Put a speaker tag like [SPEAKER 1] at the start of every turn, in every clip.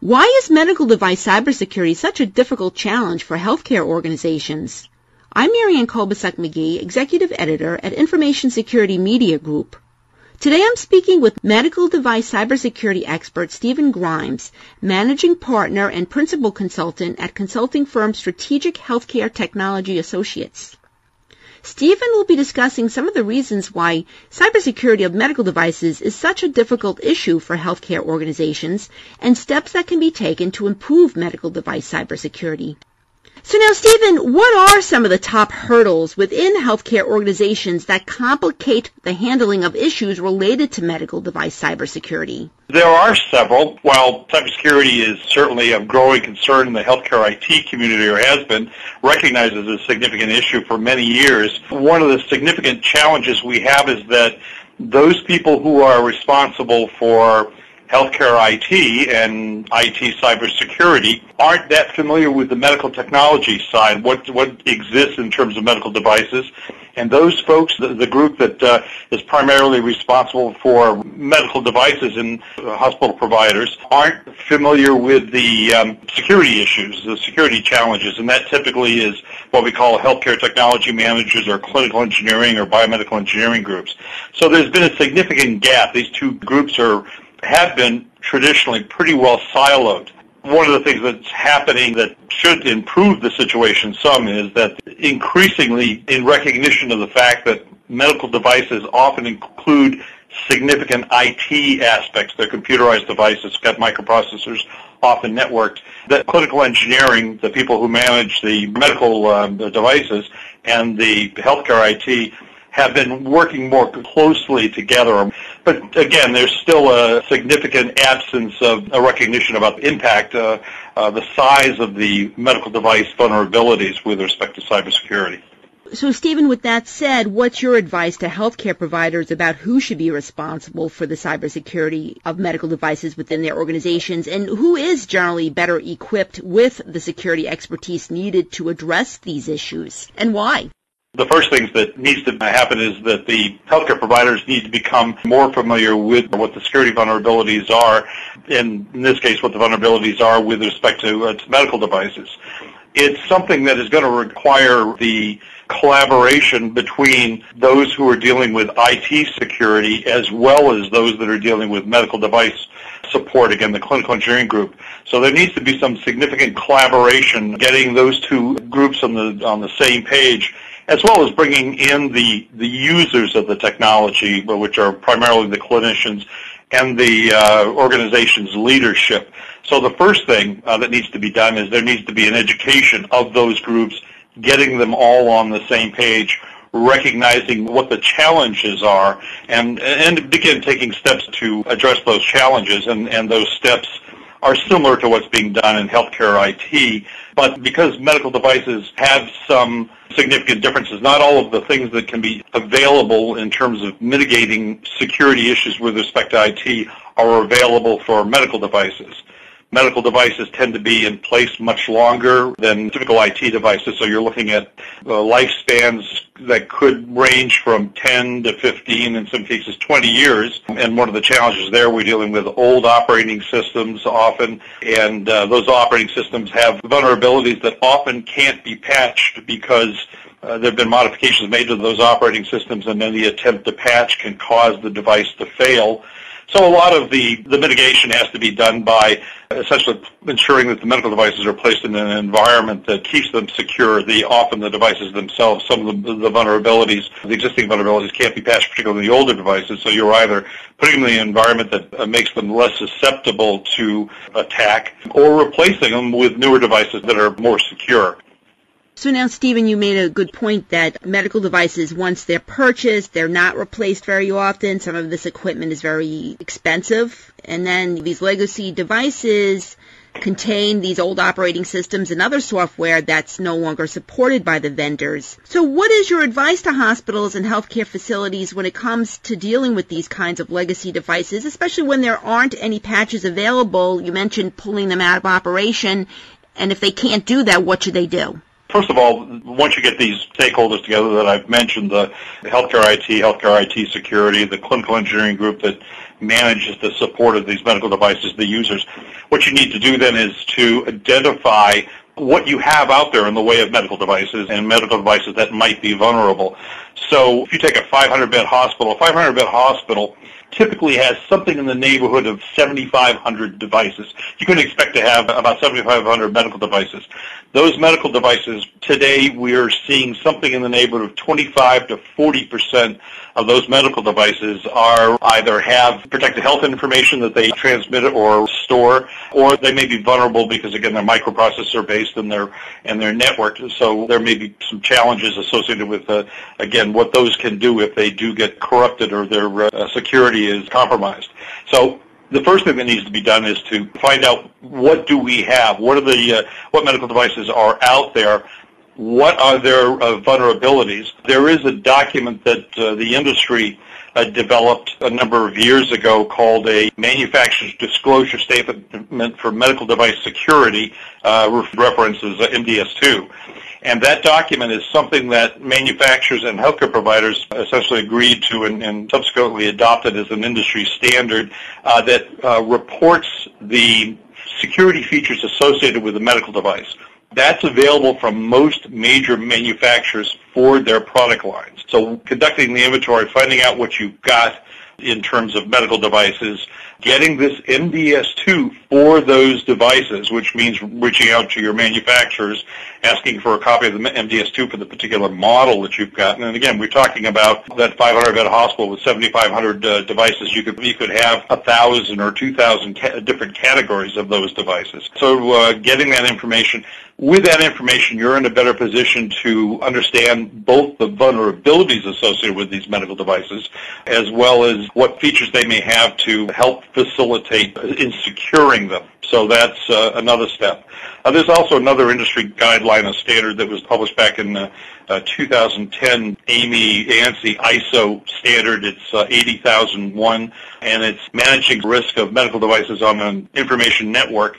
[SPEAKER 1] Why is medical device cybersecurity such a difficult challenge for healthcare organizations? I'm Marianne Kolbasuk McGee, Executive Editor at Information Security Media Group. Today I'm speaking with medical device cybersecurity expert Stephen Grimes, Managing Partner and Principal Consultant at consulting firm Strategic Healthcare Technology Associates. Stephen will be discussing some of the reasons why cybersecurity of medical devices is such a difficult issue for healthcare organizations and steps that can be taken to improve medical device cybersecurity. So now, Stephen, what are some of the top hurdles within healthcare organizations that complicate the handling of issues related to medical device cybersecurity?
[SPEAKER 2] There are several. While cybersecurity is certainly a growing concern in the healthcare IT community, or has been, recognized as a significant issue for many years, one of the significant challenges we have is that those people who are responsible for healthcare IT and IT cybersecurity aren't that familiar with the medical technology side, what, what exists in terms of medical devices. And those folks, the, the group that uh, is primarily responsible for medical devices and uh, hospital providers, aren't familiar with the um, security issues, the security challenges, and that typically is what we call healthcare technology managers or clinical engineering or biomedical engineering groups. So there's been a significant gap. These two groups are have been traditionally pretty well siloed. One of the things that's happening that should improve the situation some is that increasingly in recognition of the fact that medical devices often include significant IT aspects. They're computerized devices, got microprocessors, often networked. That clinical engineering, the people who manage the medical um, the devices, and the healthcare IT have been working more closely together. But again, there's still a significant absence of a recognition about the impact, uh, uh, the size of the medical device vulnerabilities with respect to cybersecurity.
[SPEAKER 1] So, Stephen, with that said, what's your advice to healthcare providers about who should be responsible for the cybersecurity of medical devices within their organizations, and who is generally better equipped with the security expertise needed to address these issues, and why?
[SPEAKER 2] The first things that needs to happen is that the healthcare providers need to become more familiar with what the security vulnerabilities are, in, in this case what the vulnerabilities are with respect to, uh, to medical devices. It's something that is going to require the collaboration between those who are dealing with IT security as well as those that are dealing with medical device support, again, the clinical engineering group. So there needs to be some significant collaboration, getting those two groups on the, on the same page as well as bringing in the, the users of the technology, which are primarily the clinicians and the uh, organization's leadership. So the first thing uh, that needs to be done is there needs to be an education of those groups, getting them all on the same page, recognizing what the challenges are, and, and begin taking steps to address those challenges. And, and those steps are similar to what's being done in healthcare IT. But because medical devices have some significant differences, not all of the things that can be available in terms of mitigating security issues with respect to IT are available for medical devices medical devices tend to be in place much longer than typical IT devices. So you're looking at uh, lifespans that could range from 10 to 15, in some cases 20 years. And one of the challenges there, we're dealing with old operating systems often, and uh, those operating systems have vulnerabilities that often can't be patched because uh, there have been modifications made to those operating systems, and then the attempt to patch can cause the device to fail. So a lot of the, the mitigation has to be done by essentially ensuring that the medical devices are placed in an environment that keeps them secure. The often the devices themselves, some of the, the vulnerabilities, the existing vulnerabilities can't be patched, particularly the older devices. So you're either putting them in an environment that uh, makes them less susceptible to attack, or replacing them with newer devices that are more secure.
[SPEAKER 1] So now, Stephen, you made a good point that medical devices, once they're purchased, they're not replaced very often. Some of this equipment is very expensive. And then these legacy devices contain these old operating systems and other software that's no longer supported by the vendors. So what is your advice to hospitals and healthcare facilities when it comes to dealing with these kinds of legacy devices, especially when there aren't any patches available? You mentioned pulling them out of operation. And if they can't do that, what should they do?
[SPEAKER 2] First of all, once you get these stakeholders together that I've mentioned, the healthcare IT, healthcare IT security, the clinical engineering group that manages the support of these medical devices, the users, what you need to do then is to identify what you have out there in the way of medical devices and medical devices that might be vulnerable. So if you take a 500-bed hospital, a 500-bed hospital typically has something in the neighborhood of 7,500 devices. You can expect to have about 7,500 medical devices. Those medical devices, today we're seeing something in the neighborhood of 25 to 40 percent of those medical devices are either have protected health information that they transmit or store, or they may be vulnerable because again they're microprocessor based and they're and they're networked. So there may be some challenges associated with uh, again what those can do if they do get corrupted or their uh, security is compromised. So the first thing that needs to be done is to find out what do we have, what are the uh, what medical devices are out there what are their uh, vulnerabilities. There is a document that uh, the industry uh, developed a number of years ago called a Manufacturer's Disclosure Statement for Medical Device Security, uh, references MDS2. And that document is something that manufacturers and healthcare providers essentially agreed to and, and subsequently adopted as an industry standard uh, that uh, reports the security features associated with a medical device. That's available from most major manufacturers for their product lines. So conducting the inventory, finding out what you've got in terms of medical devices, getting this MDS2 for those devices, which means reaching out to your manufacturers, asking for a copy of the MDS2 for the particular model that you've got. And again, we're talking about that 500-bed hospital with 7,500 uh, devices. You could you could have 1,000 or 2,000 ca- different categories of those devices. So uh, getting that information, with that information, you're in a better position to understand both the vulnerabilities associated with these medical devices, as well as what features they may have to help facilitate in securing them. So that's uh, another step. Uh, there's also another industry guideline, a standard that was published back in uh, uh 2010, AAMI ANSI ISO standard. It's uh, 80001, and it's managing risk of medical devices on an information network.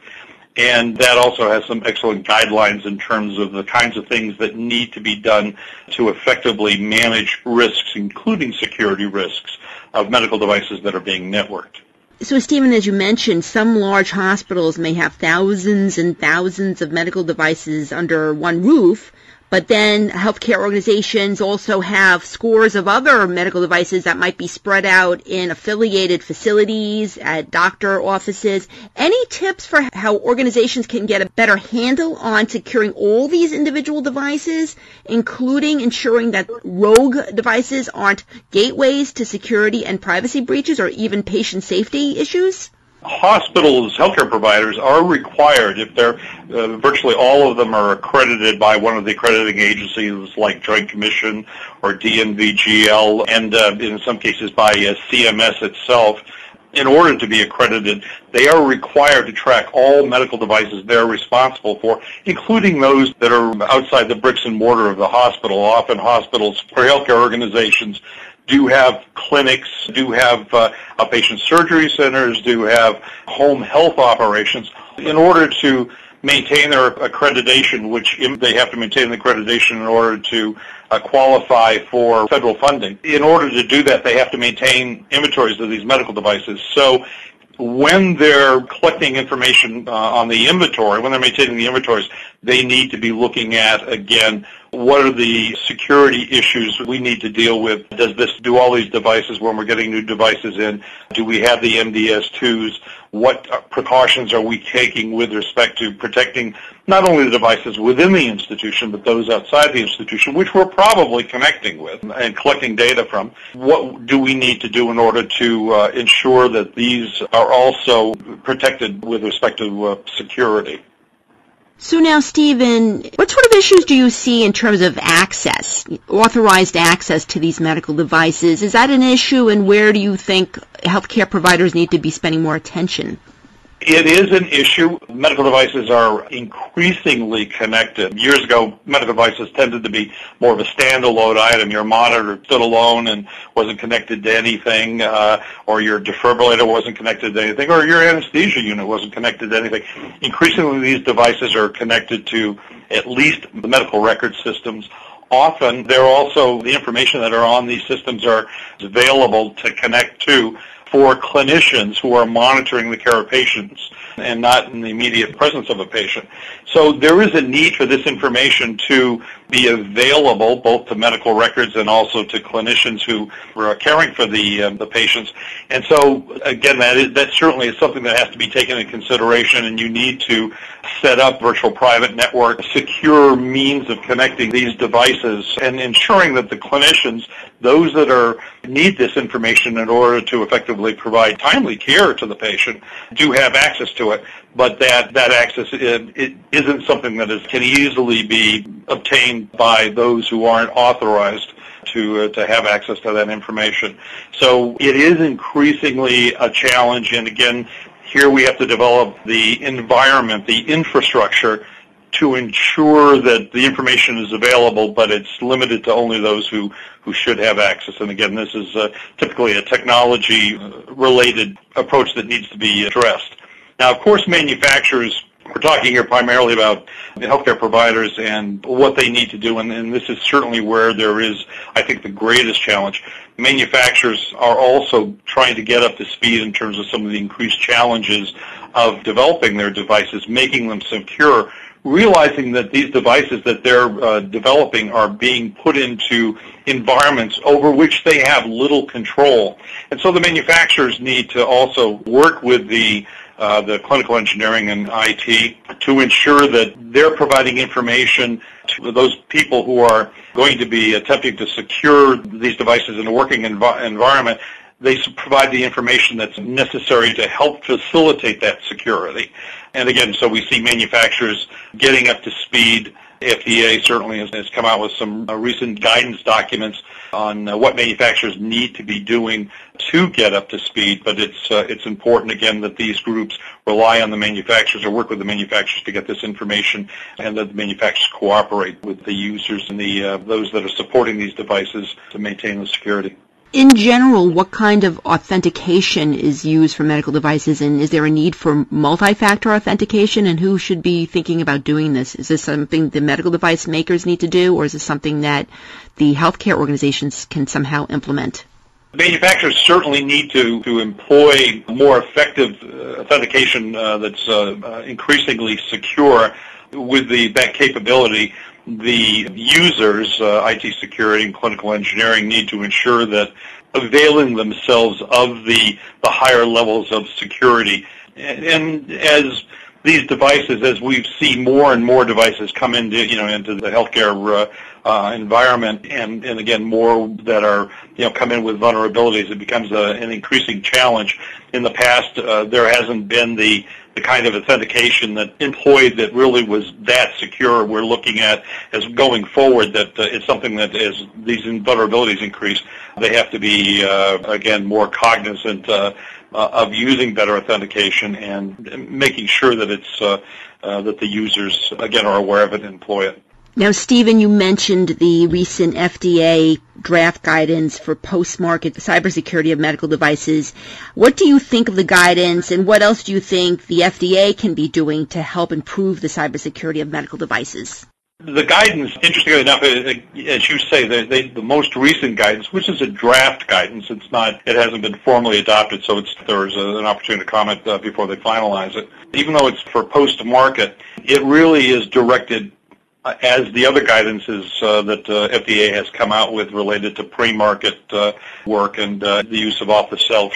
[SPEAKER 2] And that also has some excellent guidelines in terms of the kinds of things that need to be done to effectively manage risks, including security risks, of medical devices that are being networked.
[SPEAKER 1] So, Stephen, as you mentioned, some large hospitals may have thousands and thousands of medical devices under one roof, but then healthcare organizations also have scores of other medical devices that might be spread out in affiliated facilities, at doctor offices. Any tips for how organizations can get a better handle on securing all these individual devices, including ensuring that rogue devices aren't gateways to security and privacy breaches or even patient safety issues?
[SPEAKER 2] Hospitals, healthcare providers are required, if they're, uh, virtually all of them are accredited by one of the accrediting agencies like Joint Commission or DNVGL, and uh, in some cases by uh, CMS itself. In order to be accredited, they are required to track all medical devices they're responsible for, including those that are outside the bricks and mortar of the hospital. Often hospitals or healthcare organizations do have clinics, do have uh, outpatient surgery centers, do have home health operations. In order to maintain their accreditation, which they have to maintain the accreditation in order to uh, qualify for federal funding. In order to do that, they have to maintain inventories of these medical devices. So when they're collecting information uh, on the inventory, when they're maintaining the inventories, they need to be looking at, again, what are the security issues we need to deal with? Does this do all these devices when we're getting new devices in? Do we have the MDS2s? What precautions are we taking with respect to protecting not only the devices within the institution, but those outside the institution, which we're probably connecting with and collecting data from? What do we need to do in order to uh, ensure that these are also protected with respect to uh, security?
[SPEAKER 1] So now, Stephen, what sort issues do you see in terms of access, authorized access to these medical devices? Is that an issue, and where do you think healthcare providers need to be spending more attention?
[SPEAKER 2] It is an issue. Medical devices are increasingly connected. Years ago, medical devices tended to be more of a standalone item. Your monitor stood alone and wasn't connected to anything, uh, or your defibrillator wasn't connected to anything, or your anesthesia unit wasn't connected to anything. Increasingly, these devices are connected to at least the medical record systems often they're also the information that are on these systems are available to connect to for clinicians who are monitoring the care of patients and not in the immediate presence of a patient. So there is a need for this information to be available both to medical records and also to clinicians who are caring for the um, the patients. And so again, that is that certainly is something that has to be taken into consideration, and you need to set up virtual private network, secure means of connecting these devices, and ensuring that the clinicians, those that are need this information in order to effectively provide timely care to the patient, do have access to it but that, that access it, it isn't something that is, can easily be obtained by those who aren't authorized to, uh, to have access to that information. So it is increasingly a challenge, and again, here we have to develop the environment, the infrastructure to ensure that the information is available, but it's limited to only those who, who should have access. And again, this is uh, typically a technology-related approach that needs to be addressed. Now, of course, manufacturers, we're talking here primarily about healthcare providers and what they need to do, and, and this is certainly where there is, I think, the greatest challenge. Manufacturers are also trying to get up to speed in terms of some of the increased challenges of developing their devices, making them secure, realizing that these devices that they're uh, developing are being put into environments over which they have little control. And so the manufacturers need to also work with the uh, the clinical engineering and IT to ensure that they're providing information to those people who are going to be attempting to secure these devices in a working env- environment they provide the information that's necessary to help facilitate that security. And again, so we see manufacturers getting up to speed FDA certainly has, has come out with some uh, recent guidance documents on uh, what manufacturers need to be doing to get up to speed, but it's uh, it's important again that these groups rely on the manufacturers or work with the manufacturers to get this information, and that the manufacturers cooperate with the users and the uh, those that are supporting these devices to maintain the security
[SPEAKER 1] in general, what kind of authentication is used for medical devices, and is there a need for multi-factor authentication, and who should be thinking about doing this? Is this something the medical device makers need to do, or is this something that the healthcare organizations can somehow implement?
[SPEAKER 2] Manufacturers certainly need to, to employ more effective uh, authentication uh, that's uh, uh increasingly secure with the, that capability the users, uh, IT security and clinical engineering, need to ensure that availing themselves of the, the higher levels of security. And, and as these devices, as we see more and more devices come into, you know, into the healthcare uh, uh, environment, and, and again, more that are, you know, come in with vulnerabilities, it becomes a, an increasing challenge. In the past, uh, there hasn't been the the kind of authentication that employed that really was that secure. We're looking at as going forward that uh, it's something that as these vulnerabilities increase, they have to be uh, again more cognizant uh, uh, of using better authentication and making sure that it's uh, uh, that the users again are aware of it and employ it.
[SPEAKER 1] Now, Stephen, you mentioned the recent FDA draft guidance for post-market cybersecurity of medical devices. What do you think of the guidance, and what else do you think the FDA can be doing to help improve the cybersecurity of medical devices?
[SPEAKER 2] The guidance, interestingly enough, as you say, the, the, the, most recent guidance, which is a draft guidance, it's not, it hasn't been formally adopted, so there's a, an opportunity to comment uh, before they finalize it. Even though it's for post-market, it really is directed uh, as the other guidances uh, that uh, FDA has come out with related to pre-market uh, work and uh, the use of off-the-shelf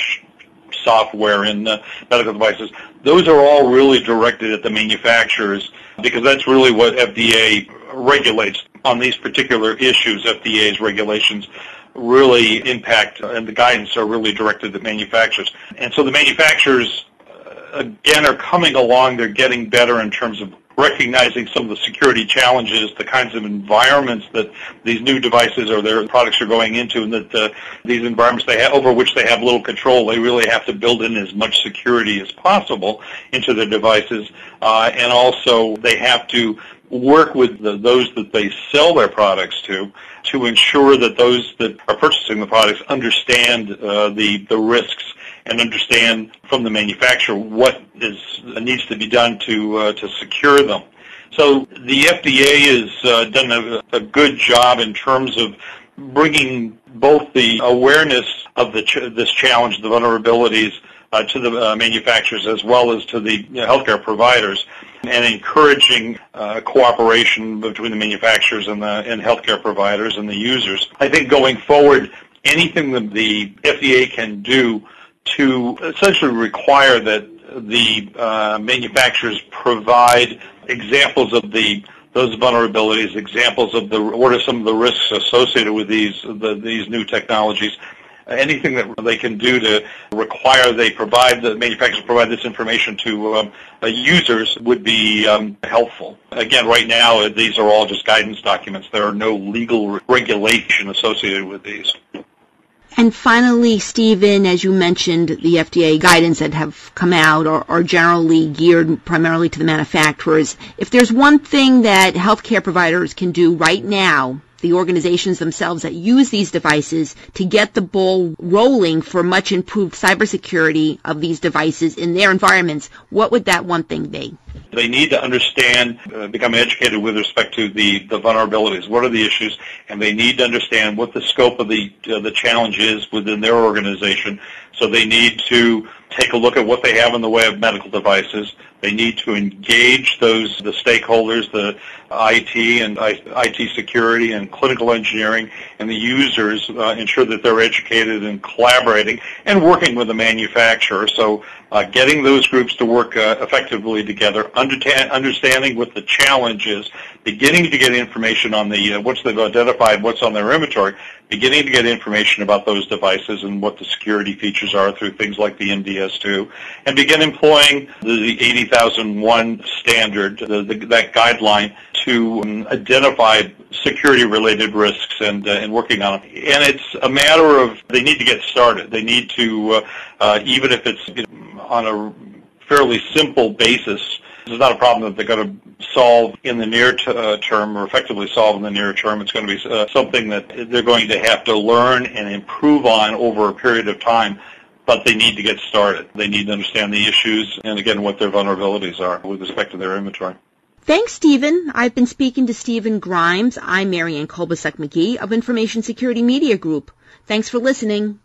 [SPEAKER 2] software in medical devices, those are all really directed at the manufacturers because that's really what FDA regulates on these particular issues. FDA's regulations really impact and the guidance are really directed at manufacturers. And so the manufacturers, uh, again, are coming along. They're getting better in terms of recognizing some of the security challenges, the kinds of environments that these new devices or their products are going into, and that uh, these environments they have, over which they have little control, they really have to build in as much security as possible into their devices, uh, and also they have to work with the, those that they sell their products to to ensure that those that are purchasing the products understand uh, the the risks and understand from the manufacturer what is needs to be done to uh, to secure them. So the FDA has uh, done a, a, good job in terms of bringing both the awareness of the ch- this challenge, the vulnerabilities, uh, to the uh, manufacturers as well as to the you know, healthcare providers and encouraging uh, cooperation between the manufacturers and the and healthcare providers and the users. I think going forward, anything that the FDA can do to essentially require that the uh, manufacturers provide examples of the those vulnerabilities, examples of the what are some of the risks associated with these the, these new technologies, anything that they can do to require they provide the manufacturers provide this information to um, uh, users would be um, helpful. Again, right now these are all just guidance documents. There are no legal regulation associated with these.
[SPEAKER 1] And finally, Stephen, as you mentioned, the FDA guidance that have come out are, are, generally geared primarily to the manufacturers. If there's one thing that healthcare providers can do right now the organizations themselves that use these devices to get the ball rolling for much improved cybersecurity of these devices in their environments, what would that one thing be?
[SPEAKER 2] They need to understand, uh, become educated with respect to the, the vulnerabilities. What are the issues? And they need to understand what the scope of the, uh, the challenge is within their organization. So they need to take a look at what they have in the way of medical devices. They need to engage those the stakeholders, the IT and IT security and clinical engineering, and the users. Uh, ensure that they're educated and collaborating and working with the manufacturer. So, uh, getting those groups to work uh, effectively together, understanding what the challenge is, beginning to get information on the uh, once they've identified what's on their inventory, beginning to get information about those devices and what the security features are through things like the MDS2, and begin employing the 80001 standard, the, the, that guideline, to um, identify security-related risks and, uh, and working on them. And it's a matter of they need to get started. They need to, uh, uh, even if it's you know, on a fairly simple basis, this is not a problem that they're going to solve in the near t- uh, term or effectively solve in the near term. It's going to be uh, something that they're going to have to learn and improve on over a period of time but they need to get started. They need to understand the issues and again what their vulnerabilities are with respect to their inventory.
[SPEAKER 1] Thanks, Stephen. I've been speaking to Stephen Grimes. I'm Marianne Kolbasuk McGee of Information Security Media Group. Thanks for listening.